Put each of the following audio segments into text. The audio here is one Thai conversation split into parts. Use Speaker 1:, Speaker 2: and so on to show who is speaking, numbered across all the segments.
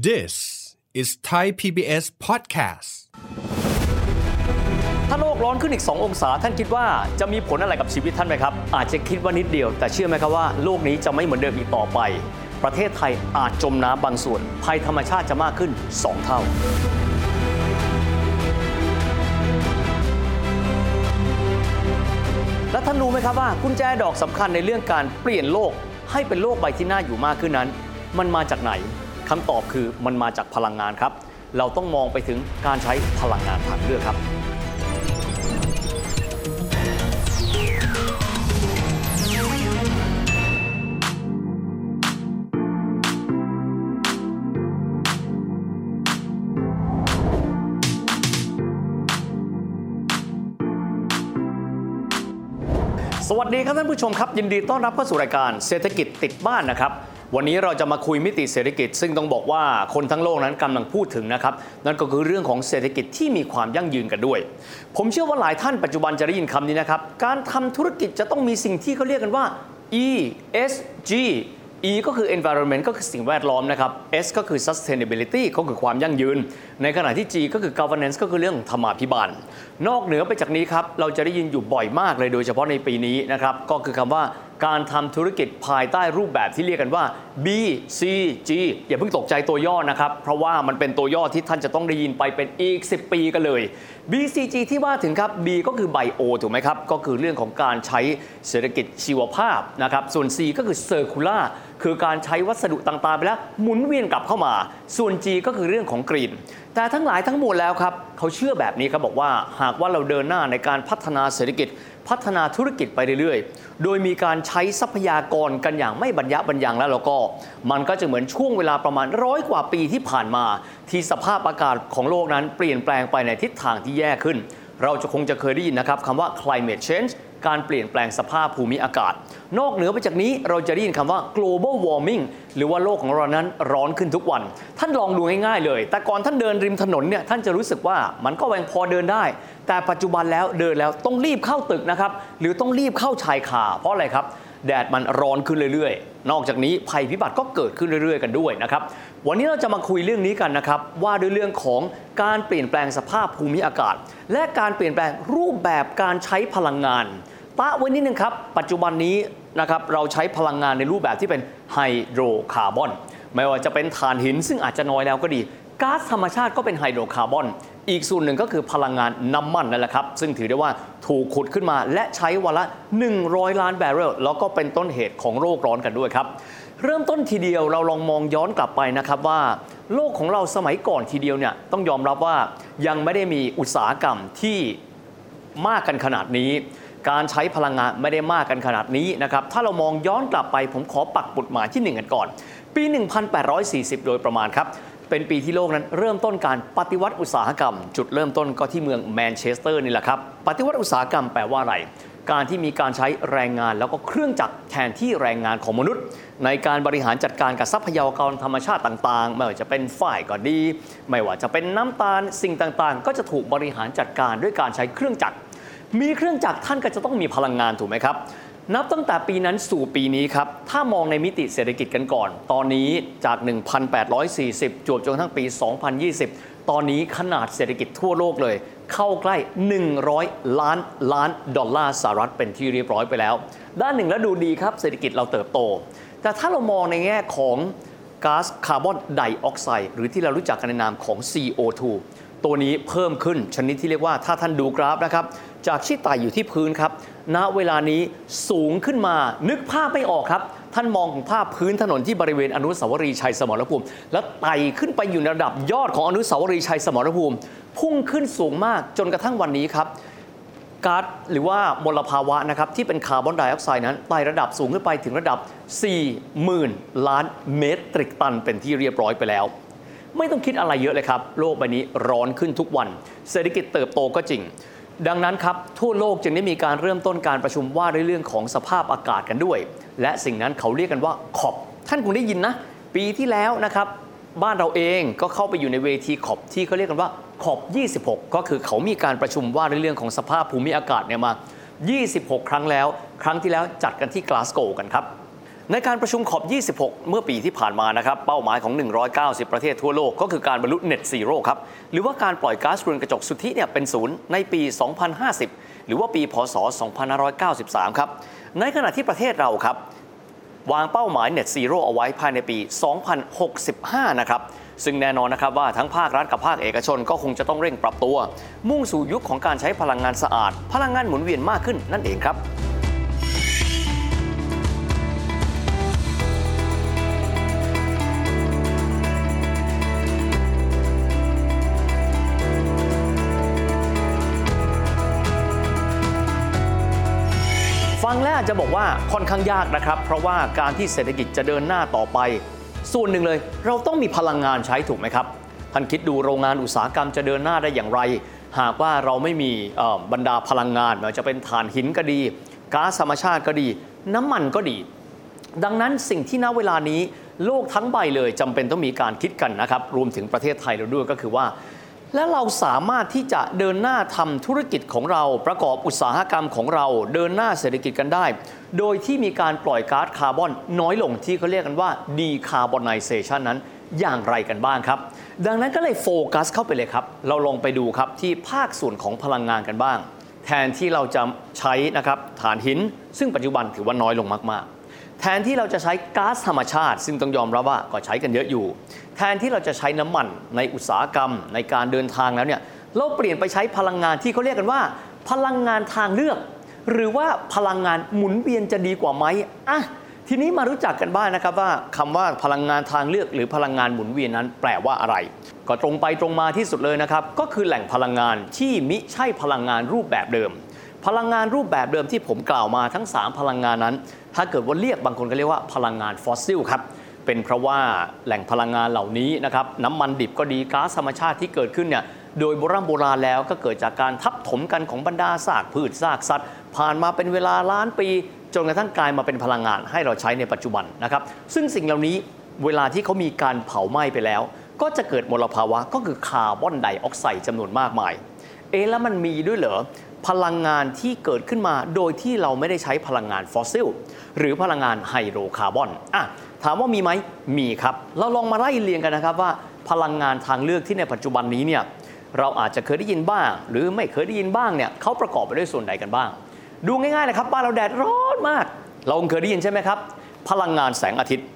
Speaker 1: This is Thai PBS podcast.
Speaker 2: ถ้าโลกร้อนขึ้นอีก 2 องศาท่านคิดว่าจะมีผลอะไรกับชีวิตท่านไหมครับ อาจจะคิดว่านิดเดียว แต่เชื่อไหมครับว่าโลกนี้จะไม่เหมือนเดิมอีกต่อไป ประเทศไทยอาจจมน้ำบางส่วน ภัยธรรมชาติจะมากขึ้น 2 เท่าและท่านรู้ไหมครับว่ากุญแจดอกสำคัญในเรื่องการเปลี่ยนโลกให้เป็นโลกใบที่น่าอยู่มากขึ้นนั้น มันมาจากไหน คำตอบคือมันมาจากพลังงานครับ เราต้องมองไปถึงการใช้พลังงานทางเลือกครับ สวัสดีครับท่านผู้ชมครับ ยินดีต้อนรับเข้าสู่รายการเศรษฐกิจติดบ้านนะครับ วันนี้เราจะมาคุยมิติเศรษฐกิจ ซึ่งต้องบอกว่าคนทั้งโลกนั้นกำลังพูดถึงนะครับนั่นก็คือเรื่องของเศรษฐกิจที่มีความยั่งยืนกันด้วย ผมเชื่อว่าหลายท่านปัจจุบันจะได้ยินคำนี้นะครับการทำธุรกิจจะต้องมีสิ่งที่เขาเรียกกันว่า ESG E ก็คือ environment ก็คือสิ่งแวดล้อมนะครับ S ก็คือ sustainability ก็คือความยั่งยืน ในขณะที่ G ก็คือ governance ก็คือเรื่องของธรรมาภิบาล นอกเหนือไปจากนี้ครับ เราจะได้ยินอยู่บ่อยมากเลยโดยเฉพาะในปีนี้นะครับ ก็คือคำว่า การทำธุรกิจภายใต้รูปแบบที่เรียกกันว่า B C G อย่าเพิ่งตกใจตัวย่อนะครับ เพราะว่ามันเป็นตัวย่อที่ท่านจะต้องได้ยินไปเป็นอีก 10 ปีกันเลย BCG ที่ว่าถึงครับ B ก็คือ Bio ถูกไหมครับ ก็คือเรื่องของการใช้เศรษฐกิจชีวภาพนะครับ ส่วน C ก็คือ Circular คือการใช้วัสดุต่างๆ ไปแล้วหมุนเวียนกลับเข้ามา ส่วน G ก็คือเรื่องของกรีน แต่ทั้งหลายทั้งมวลแล้วครับเขาเชื่อแบบนี้ครับบอกว่าหากว่าเราเดินหน้าในการพัฒนาเศรษฐกิจ พัฒนาธุรกิจไปเรื่อยๆ โดยมีการใช้ทรัพยากรกันอย่างไม่บรรยะบรรยังแล้วแล้วก็ มันก็จะเหมือนช่วงเวลาประมาณร้อยกว่าปีที่ผ่านมา ที่สภาพอากาศของโลกนั้นเปลี่ยนแปลงไปในทิศทางที่แย่ขึ้น เราจะคงจะเคยได้ยินนะครับคำว่า climate change การเปลี่ยนแปลงสภาพภูมิอากาศ นอกเหนือไปจากนี้เราจะได้ยินคำว่า global warming หรือว่าโลกของเรานั้นร้อนขึ้นทุกวัน ท่านลองดูง่ายๆเลย แต่ก่อนท่านเดินริมถนนเนี่ยท่านจะรู้สึกว่ามันก็ยังพอเดินได้ แต่ปัจจุบันแล้วเดินแล้วต้องรีบเข้าตึกนะครับหรือต้องรีบเข้าชายคาเพราะอะไรครับ แดดมันร้อนขึ้นเรื่อยๆ นอกจากนี้ภัยพิบัติก็เกิดขึ้นเรื่อยๆ กันด้วยนะครับ วันนี้เราจะมาคุยเรื่องนี้กันนะครับ ว่าด้วยเรื่องของการเปลี่ยนแปลงสภาพภูมิอากาศ และการเปลี่ยนแปลงรูปแบบการใช้พลังงานตะไว้นิดนึงครับ ปัจจุบันนี้นะครับเราใช้พลังงานในรูปแบบที่เป็นไฮโดรคาร์บอนไม่ว่าจะเป็นถ่านหินซึ่งอาจจะน้อยแล้วก็ดีก๊าซธรรมชาติก็เป็นไฮโดรคาร์บอน อีกส่วนหนึ่งก็คือพลังงานน้ำมันนั่นแหละครับ ซึ่งถือได้ว่าถูกขุดขึ้นมาและใช้วันละ 100 ล้านบาร์เรลแล้วก็เป็นต้นเหตุของโลกร้อนกันด้วยครับ เริ่มต้นทีเดียวเราลองมองย้อนกลับไปนะครับว่า โลกของเราสมัยก่อนทีเดียวเนี่ยต้องยอมรับว่ายังไม่ได้มีอุตสาหกรรมที่มากกันขนาดนี้ การใช้พลังงานไม่ได้มากกันขนาดนี้นะครับถ้าเรามองย้อนกลับไปผมขอปักปุดหมายที่หนึ่งกันก่อน ปี 1840 โดยประมาณครับ เป็นปีที่โลกนั้นเริ่มต้นการปฏิวัติอุตสาหกรรม จุดเริ่มต้นก็ที่เมืองแมนเชสเตอร์นี่แหละครับ ปฏิวัติอุตสาหกรรมแปลว่าอะไร การที่มีการใช้แรงงานแล้วก็เครื่องจักรแทนที่แรงงานของมนุษย์ ในการบริหารจัดการกับทรัพยากรธรรมชาติต่างๆ ไม่ว่าจะเป็นฝ่ายก็ดี ไม่ว่าจะเป็นน้ำตาลสิ่งต่างๆ ก็จะถูกบริหารจัดการด้วยการใช้เครื่องจักรมีเครื่องจักรท่านก็จะต้องมีพลังงานถูกไหมครับ นับตั้งแต่ปีนั้นสู่ปีนี้ครับ ถ้ามองในมิติเศรษฐกิจกันก่อน ตอนนี้จาก 1,840 จวบจนทั้งปี 2020 ตอนนี้ขนาดเศรษฐกิจทั่วโลกเลย เข้าใกล้ 100 ล้านล้านดอลลาร์สหรัฐเป็นที่เรียบร้อยไปแล้ว ด้านหนึ่งแล้วดูดีครับเศรษฐกิจเราเติบโต แต่ถ้าเรามองในแง่ของก๊าซคาร์บอนไดออกไซด์หรือที่เรารู้จักกันในนามของ CO2 ตัวนี้เพิ่มขึ้นชนิดที่เรียกว่าถ้าท่านดูกราฟนะครับ จากที่ไต่อยู่ที่พื้นครับ ณเวลานี้สูงขึ้นมานึกภาพไม่ออกครับ ท่านมองของภาพพื้นถนนที่บริเวณอนุสาวรีย์ชัยสมรภูมิ แล้วไต่ขึ้นไปอยู่ในระดับยอดของอนุสาวรีย์ชัยสมรภูมิ พุ่งขึ้นสูงมากจนกระทั่งวันนี้ครับก๊าซหรือว่ามลภาวะนะครับที่เป็นคาร์บอนไดออกไซด์นั้นไต่ระดับสูงขึ้นไปถึงระดับ 40,000 ล้านเมตริกตันเป็นที่เรียบร้อยไปแล้ว ไม่ต้องคิดอะไรเยอะเลยครับ โลกใบนี้ร้อนขึ้นทุกวัน เศรษฐกิจเติบโตก็จริง ดังนั้นครับ ทั่วโลกจึงได้มีการเริ่มต้นการประชุมว่าด้วยเรื่องของสภาพอากาศกันด้วย และสิ่งนั้นเขาเรียกกันว่าขอบ ท่านคงได้ยินนะ ปีที่แล้วนะครับบ้านเราเองก็เข้าไปอยู่ในเวทีขอบที่เขาเรียกกันว่าขอบ 26 ก็คือเขามีการประชุมว่าด้วยเรื่องของสภาพภูมิอากาศเนี่ยมา 26 ครั้งแล้ว ครั้งที่แล้วจัดกันที่กลาสโกว์กันครับ ในการประชุมขอบ 26 เมื่อปีที่ผ่านมานะครับ เป้าหมายของ 190 ประเทศทั่วโลกก็คือการบรรลุ Net Zero ครับ หรือว่าการปล่อยก๊าซเรือนกระจกสุทธิเนี่ยเป็นศูนย์ในปี 2050 หรือว่าปี พศ 2593 ครับ ในขณะที่ประเทศเราครับ วางเป้าหมาย Net Zero เอาไว้ภายในปี 2065 นะครับซึ่งแน่นอนนะครับว่าทั้งภาครัฐกับภาคเอกชนก็คงจะต้องเร่งปรับตัว มุ่งสู่ยุคของการใช้พลังงานสะอาด พลังงานหมุนเวียนมากขึ้นนั่นเองครับ จะบอกว่าค่อนข้างยากนะครับ เพราะว่าการที่เศรษฐกิจจะเดินหน้าต่อไป ส่วนหนึ่งเลย เราต้องมีพลังงานใช้ถูกไหมครับท่านคิดดูโรงงานอุตสาหกรรมจะเดินหน้าได้อย่างไร หากว่าเราไม่มีบรรดาพลังงานไม่ว่าจะเป็นถ่านหินก็ดีก๊าซธรรมชาติก็ดี น้ำมันก็ดี ดังนั้นสิ่งที่ณเวลานี้โลกทั้งใบเลยจำเป็นต้องมีการคิดกันนะครับรวมถึงประเทศไทยเราด้วยก็คือว่า และเราสามารถที่จะเดินหน้าทำธุรกิจของเราประกอบอุตสาหกรรมของเราเดินหน้าเศรษฐกิจกันได้ โดยที่มีการปล่อยก๊าซคาร์บอนน้อยลงที่เขาเรียกกันว่า decarbonization นั้นอย่างไรกันบ้างครับ ดังนั้นก็เลยโฟกัสเข้าไปเลยครับ เราลองไปดูครับที่ภาคส่วนของพลังงานกันบ้าง แทนที่เราจะใช้นะครับถ่านหิน ซึ่งปัจจุบันถือว่าน้อยลงมากๆ แทนที่เราจะใช้ก๊าซธรรมชาติ ซึ่งต้องยอมรับว่าก็ใช้กันเยอะอยู่ แทนที่เราจะใช้น้ำมันในอุตสาหกรรมในการเดินทางแล้วเนี่ยเราเปลี่ยนไปใช้พลังงานที่เขาเรียกกันว่า พลังงานทางเลือก หรือว่าพลังงานหมุนเวียนจะดีกว่าไหมอะทีนี้มารู้จักกันบ้างนะครับว่าคำว่าพลังงานทางเลือก หรือพลังงานหมุนเวียนนั้นแปลว่าอะไร ก็ตรงไปตรงมาที่สุดเลยนะครับ ก็คือแหล่งพลังงานที่มิใช่พลังงานรูปแบบเดิม พลังงานรูปแบบเดิมที่ผมกล่าวมาทั้ง 3 พลังงานนั้น ถ้าเกิดว่าเรียกบางคนก็เรียกว่าพลังงานฟอสซิลครับเป็นเพราะว่าแหล่งพลังงานเหล่านี้นะครับน้ำมันดิบก็ดีก๊าซธรรมชาติที่เกิดขึ้นเนี่ยโดยโบราณโบราณแล้วก็เกิดจากการทับถมกันของบรรดาซากพืชซากสัตว์ ผ่านมาเป็นเวลาล้านปี จนกระทั่งกลายมาเป็นพลังงานให้เราใช้ในปัจจุบันนะครับซึ่งสิ่งเหล่านี้เวลาที่เขามีการเผาไหม้ไปแล้ว ก็จะเกิดมลภาวะก็คือคาร์บอนไดออกไซด์จำนวนมากมาย เอ๊แล้วมันมีด้วยเหรอ พลังงานที่เกิดขึ้นมา โดยที่เราไม่ได้ใช้พลังงานฟอสซิล หรือพลังงานไฮโดรคาร์บอนอะถามว่ามีไหมมีครับ เราลองมาไล่เรียงกันนะครับว่า พลังงานทางเลือกที่ในปัจจุบันนี้เนี่ยเราอาจจะเคยได้ยินบ้าง หรือไม่เคยได้ยินบ้างเนี่ยเขาประกอบไปด้วยส่วนใดกันบ้าง ดูง่ายๆนะครับบ้านเราแดดร้อนมาก เราคงเคยได้ยินใช่ไหมครับ พลังงานแสงอาทิตย์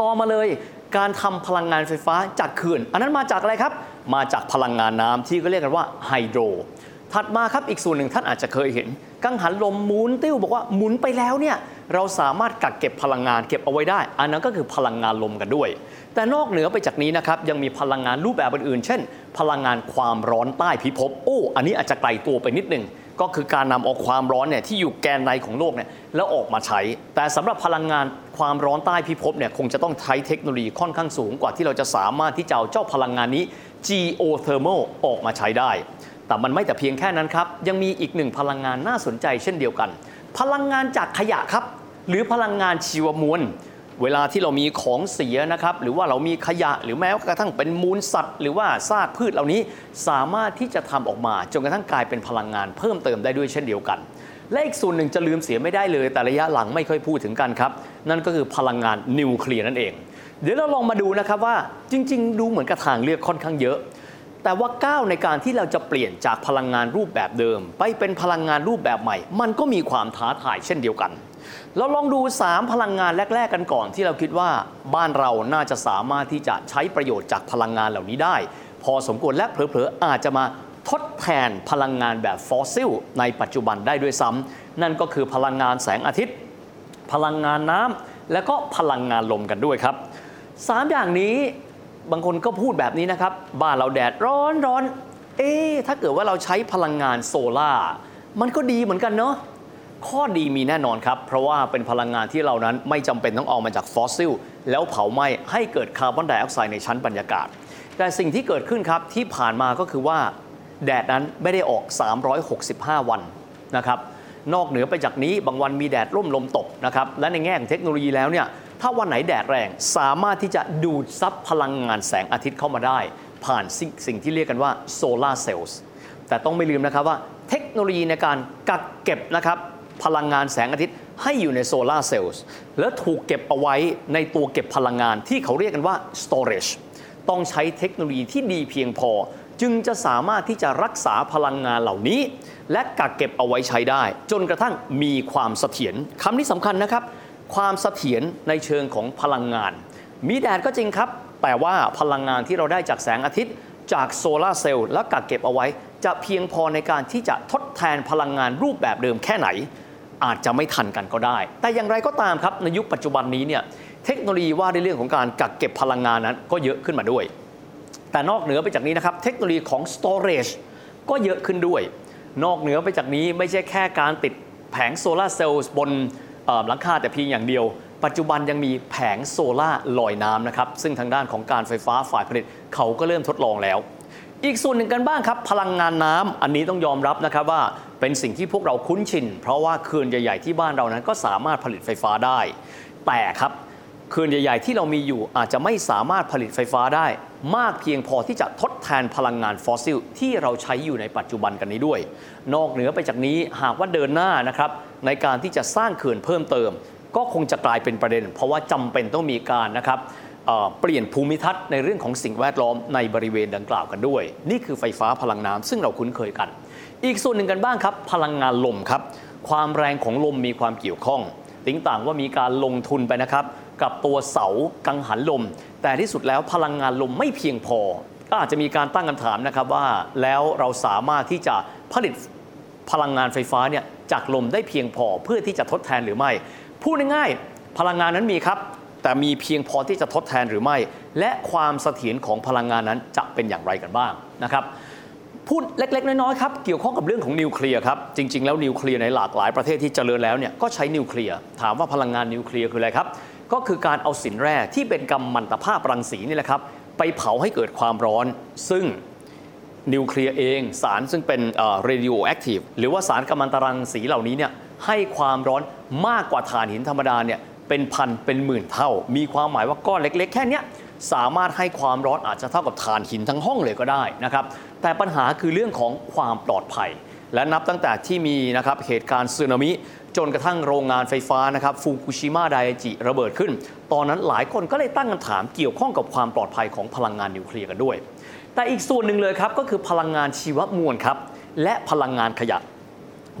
Speaker 2: ต่อมาเลยการทำพลังงานไฟฟ้าจากเขื่อน อันนั้นมาจากอะไรครับ มาจากพลังงานน้ำที่ก็เรียกกันว่าไฮโดร ถัดมาครับอีกส่วนหนึ่งท่านอาจจะเคยเห็น กังหันลมหมุนติ้วบอกว่าหมุนไปแล้วเนี่ยเราสามารถกักเก็บพลังงานเก็บเอาไว้ได้ อันนั้นก็คือพลังงานลมกันด้วย แต่นอกเหนือไปจากนี้นะครับยังมีพลังงานรูปแบบอื่นๆ เช่น พลังงานความร้อนใต้พิภพโอ้ อันนี้อาจจะไกลตัวไปนิดนึงก็คือการนำเอาความร้อนเนี่ยที่อยู่แกนในของโลกเนี่ยแล้วออกมาใช้ แต่สำหรับพลังงานความร้อนใต้พิภพเนี่ยคงจะต้องใช้เทคโนโลยีค่อนข้างสูงกว่าที่เราจะสามารถที่จะเอาเจ้าพลังงานนี้ geothermal ออกมาใช้ได้ แต่มันไม่แต่เพียงแค่นั้นครับ ยังมีอีกหนึ่งพลังงานน่าสนใจเช่นเดียวกัน พลังงานจากขยะครับ หรือพลังงานชีวมวลเวลาที่เรามีของเสียนะครับ หรือว่าเรามีขยะหรือแม้กระทั่งเป็นมูลสัตว์ หรือว่าซากพืชเหล่านี้สามารถที่จะทำออกมาจนกระทั่งกลายเป็นพลังงานเพิ่มเติมได้ด้วยเช่นเดียวกัน และอีกส่วนหนึ่งจะลืมเสียไม่ได้เลย แต่ระยะหลังไม่ค่อยพูดถึงกันครับ นั่นก็คือพลังงานนิวเคลียร์นั่นเอง เดี๋ยวเราลองมาดูนะครับว่าจริง ๆ ดูเหมือนกระทางเลือกค่อนข้างเยอะ แต่ว่าก้าวในการที่เราจะเปลี่ยนจากพลังงานรูปแบบเดิม ไปเป็นพลังงานรูปแบบใหม่ มันก็มีความท้าทายเช่นเดียวกัน เราลองดู 3 พลังงานแรก ๆ กันก่อนที่เราคิดว่า บ้านเราน่าจะสามารถที่จะใช้ประโยชน์จากพลังงานเหล่านี้ได้ พอสมควรและเผลอๆอาจจะมาทดแทนพลังงานแบบฟอสซิลในปัจจุบันได้ด้วยซ้ำนั่นก็คือพลังงานแสงอาทิตย์ พลังงานน้ำและก็พลังงานลมกันด้วยครับสามอย่างนี้ บางคนก็พูดแบบนี้นะครับ บ้านเราแดดร้อนร้อนเอ๊ถ้าเกิดว่าเราใช้พลังงานโซล่ามันก็ดีเหมือนกันเนาะข้อดีมีแน่นอนครับ เพราะว่าเป็นพลังงานที่เรานั้นไม่จำเป็นต้องเอามาจากฟอสซิล แล้วเผาไหม้ให้เกิดคาร์บอนไดออกไซด์ในชั้นบรรยากาศ แต่สิ่งที่เกิดขึ้นครับที่ผ่านมาก็คือว่า แดดนั้นไม่ได้ออก 365 วันนะครับนอกเหนือไปจากนี้บางวันมีแดดร่มลมตกนะครับและในแง่ของเทคโนโลยีแล้วเนี่ย ถ้าวันไหนแดดแรงสามารถที่จะดูดซับพลังงานแสงอาทิตย์เข้ามาได้ ผ่านสิ่งสิ่งที่เรียกกันว่าโซลาร์เซลล์แต่ต้องไม่ลืมนะครับว่าเทคโนโลยีในการกักเก็บนะครับพลังงานแสงอาทิตย์ให้อยู่ในโซลาร์เซลล์แล้วถูกเก็บเอาไว้ในตัวเก็บพลังงานที่เขาเรียกกันว่า storage ต้องใช้เทคโนโลยีที่ดีเพียงพอ จึงจะสามารถที่จะรักษาพลังงานเหล่านี้ และกักเก็บเอาไว้ใช้ได้ จนกระทั่งมีความเสถียรคำนี้สำคัญนะครับ ความเสถียรในเชิงของพลังงาน มีแดดก็จริงครับ แต่ว่าพลังงานที่เราได้จากแสงอาทิตย์ จากโซลาร์เซลล์และกักเก็บเอาไว้ จะเพียงพอในการที่จะทดแทนพลังงานรูปแบบเดิมแค่ไหน อาจจะไม่ทันกันก็ได้ แต่อย่างไรก็ตามครับในยุคปัจจุบันนี้เนี่ยเทคโนโลยีว่าในเรื่องของการกักเก็บพลังงานนั้นก็เยอะขึ้นมาด้วย แต่นอกเหนือไปจากนี้นะครับเทคโนโลยีของ storage ก็เยอะขึ้นด้วย นอกเหนือไปจากนี้ไม่ใช่แค่การติดแผงโซลาร์เซลล์บน หลังคาแต่เพียงอย่างเดียว ปัจจุบันยังมีแผงโซล่าลอยน้ำนะครับ ซึ่งทางด้านของการไฟฟ้าฝ่ายผลิตเขาก็เริ่มทดลองแล้ว อีกส่วนหนึ่งกันบ้างครับ พลังงานน้ำอันนี้ต้องยอมรับนะครับว่าเป็นสิ่งที่พวกเราคุ้นชิน เพราะว่าเขื่อนใหญ่ๆที่บ้านเรานั้นก็สามารถผลิตไฟฟ้าได้ แต่ครับเขื่อนใหญ่ๆที่เรามีอยู่อาจจะไม่สามารถผลิตไฟฟ้าได้ มากเพียงพอที่จะทดแทนพลังงานฟอสซิลที่เราใช้อยู่ในปัจจุบันกันนี้ด้วย นอกเหนือไปจากนี้หากว่าเดินหน้านะครับในการที่จะสร้างเขื่อนเพิ่มเติม ก็คงจะกลายเป็นประเด็น เพราะว่าจำเป็นต้องมีการนะครับเเปลี่ยนภูมิทัศน์ในเรื่องของสิ่งแวดล้อมในบริเวณดังกล่าวกันด้วย นี่คือไฟฟ้าพลังน้ำซึ่งเราคุ้นเคยกัน อีกส่วนหนึ่งกันบ้างครับ พลังงานลมครับ ความแรงของลมมีความเกี่ยวข้อง ติ้งต่างว่ามีการลงทุนไปนะครับกับตัวเสากังหันลม แต่ที่สุดแล้วพลังงานลมไม่เพียงพอ ก็อาจจะมีการตั้งคำถามนะครับว่าแล้วเราสามารถที่จะผลิตพลังงานไฟฟ้าเนี่ยจากลมได้เพียงพอเพื่อที่จะทดแทนหรือไม่ พูดง่ายๆพลังงานนั้นมีครับ แต่มีเพียงพอที่จะทดแทนหรือไม่ และความเสถียรของพลังงานนั้นจะเป็นอย่างไรกันบ้างนะครับ พูดเล็กๆ น้อยๆครับเกี่ยวข้องกับเรื่องของนิวเคลียร์ครับจริง ๆ แล้วนิวเคลียร์ในหลากหลายประเทศที่เจริญแล้วเนี่ยก็ใช้นิวเคลียร์ถามว่าพลังงานนิวเคลียร์คืออะไรครับก็คือการเอาสินแร่ที่เป็นกัมมันตภาพรังสีนี่แหละครับไปเผาให้เกิดความร้อน ซึ่งนิวเคลียร์เองสารซึ่งเป็น radioactive หรือว่าสารกัมมันตรังสีเหล่านี้เนี่ยให้ความร้อนมากกว่าถ่านหินธรรมดาเนี่ยเป็นพันเป็นหมื่นเท่า มีความหมายว่าก้อนเล็ก ๆ แค่นี้สามารถให้ความร้อนอาจจะเท่ากับถ่านหินทั้งห้องเลยก็ได้นะครับ แต่ปัญหาคือเรื่องของความปลอดภัย และนับตั้งแต่ที่มีนะครับเหตุการณ์สึนามิ จนกระทั่งโรงงานไฟฟ้านะครับฟูกุชิมะไดจิระเบิดขึ้น ตอนนั้นหลายคนก็เลยตั้งคำถามเกี่ยวข้องกับความปลอดภัยของพลังงานนิวเคลียร์กันด้วย แต่อีกส่วนหนึ่งเลยครับก็คือพลังงานชีวมวลครับและพลังงานขยะ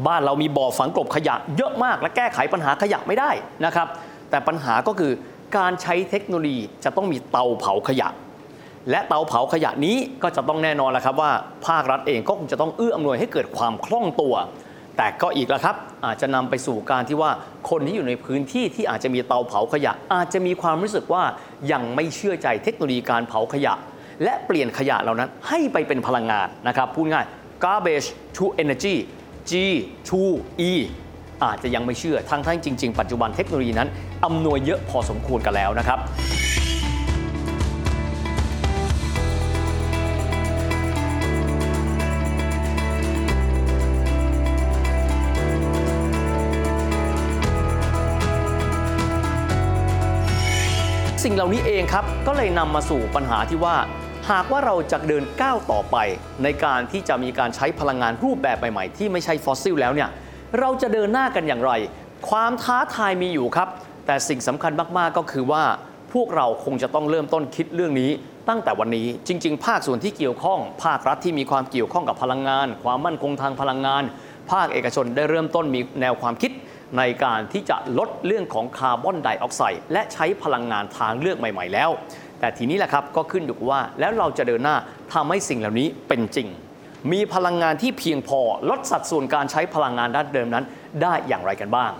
Speaker 2: บ้านเรามีบ่อฝังกลบขยะเยอะมาก และแก้ไขปัญหาขยะไม่ได้นะครับแต่ปัญหาก็คือการใช้เทคโนโลยีจะต้องมีเตาเผาขยะ และเตาเผาขยะนี้ก็จะต้องแน่นอนแล้วครับว่าภาครัฐเองก็คงจะต้องเอื้ออำนวยให้เกิดความคล่องตัว แต่ก็อีกแล้วครับอาจจะนำไปสู่การที่ว่าคนที่อยู่ในพื้นที่ที่อาจจะมีเตาเผาขยะ อาจจะมีความรู้สึกว่ายังไม่เชื่อใจเทคโนโลยีการเผาขยะ และเปลี่ยนขยะเหล่านั้นให้ไปเป็นพลังงานนะครับพูดง่าย garbage to energy G to E อาจจะยังไม่เชื่อทั้งทั้งจริง ๆ ปัจจุบันเทคโนโลยีนั้นอำนวยเยอะพอสมควรกันแล้วนะครับ สิ่งเหล่านี้เองครับ ก็เลยนำมาสู่ปัญหาที่ว่า หากว่าเราจะเดินก้าวต่อไป ในการที่จะมีการใช้พลังงานรูปแบบใหม่ๆ ที่ไม่ใช่ฟอสซิลแล้วเนี่ยเราจะเดินหน้ากันอย่างไร ความท้าทายมีอยู่ครับ แต่สิ่งสำคัญมากๆก็คือว่า พวกเราคงจะต้องเริ่มต้นคิดเรื่องนี้ ตั้งแต่วันนี้จริง ๆ ภาคส่วนที่เกี่ยวข้อง ภาครัฐที่มีความเกี่ยวข้องกับพลังงาน ความมั่นคงทางพลังงาน ภาคเอกชนได้เริ่มต้นมีแนวความคิด ในการที่จะลดเรื่องของคาร์บอนไดออกไซด์และใช้พลังงานทางเลือกใหม่ ๆ แล้ว แต่ทีนี้แหละครับก็ขึ้นอยู่ว่าแล้วเราจะเดินหน้าทำให้สิ่งเหล่านี้เป็นจริง มีพลังงานที่เพียงพอลดสัดส่วนการใช้พลังงานด้านเดิมนั้น ได้อย่างไรกันบ้าง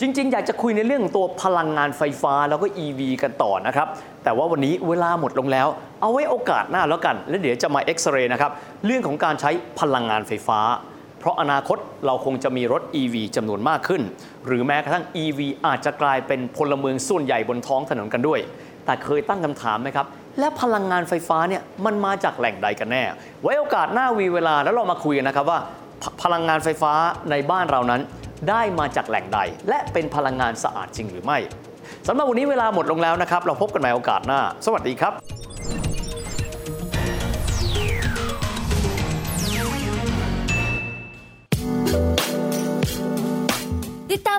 Speaker 2: จริง ๆ อยากจะคุยในเรื่องของตัวพลังงานไฟฟ้าแล้วก็ EV กันต่อนะครับแต่ว่าวันนี้เวลาหมดลงแล้ว เอาไว้โอกาสหน้าแล้วกัน แล้วเดี๋ยวจะมาเอ็กซเรย์นะครับเรื่องของการใช้พลังงานไฟฟ้า เพราะอนาคตเราคงจะมีรถ EV จำนวนมากขึ้น หรือแม้กระทั่ง EV อาจจะกลายเป็นพลเมืองส่วนใหญ่บนท้องถนนกันด้วย แต่เคยตั้งคำถามไหมครับ และพลังงานไฟฟ้าเนี่ยมันมาจากแหล่งใดกันแน่ ไว้โอกาสหน้าวีเวลาแล้วเรามาคุยกันนะครับว่าพพลังงานไฟฟ้าในบ้านเรานั้น ได้มาจากแหล่งใด และเป็นพลังงานสะอาดจริงหรือไม่สำหรับวันนี้เวลาหมดลงแล้วนะครับ เราพบกันใหม่โอกาสหน้า สวัสดีครับ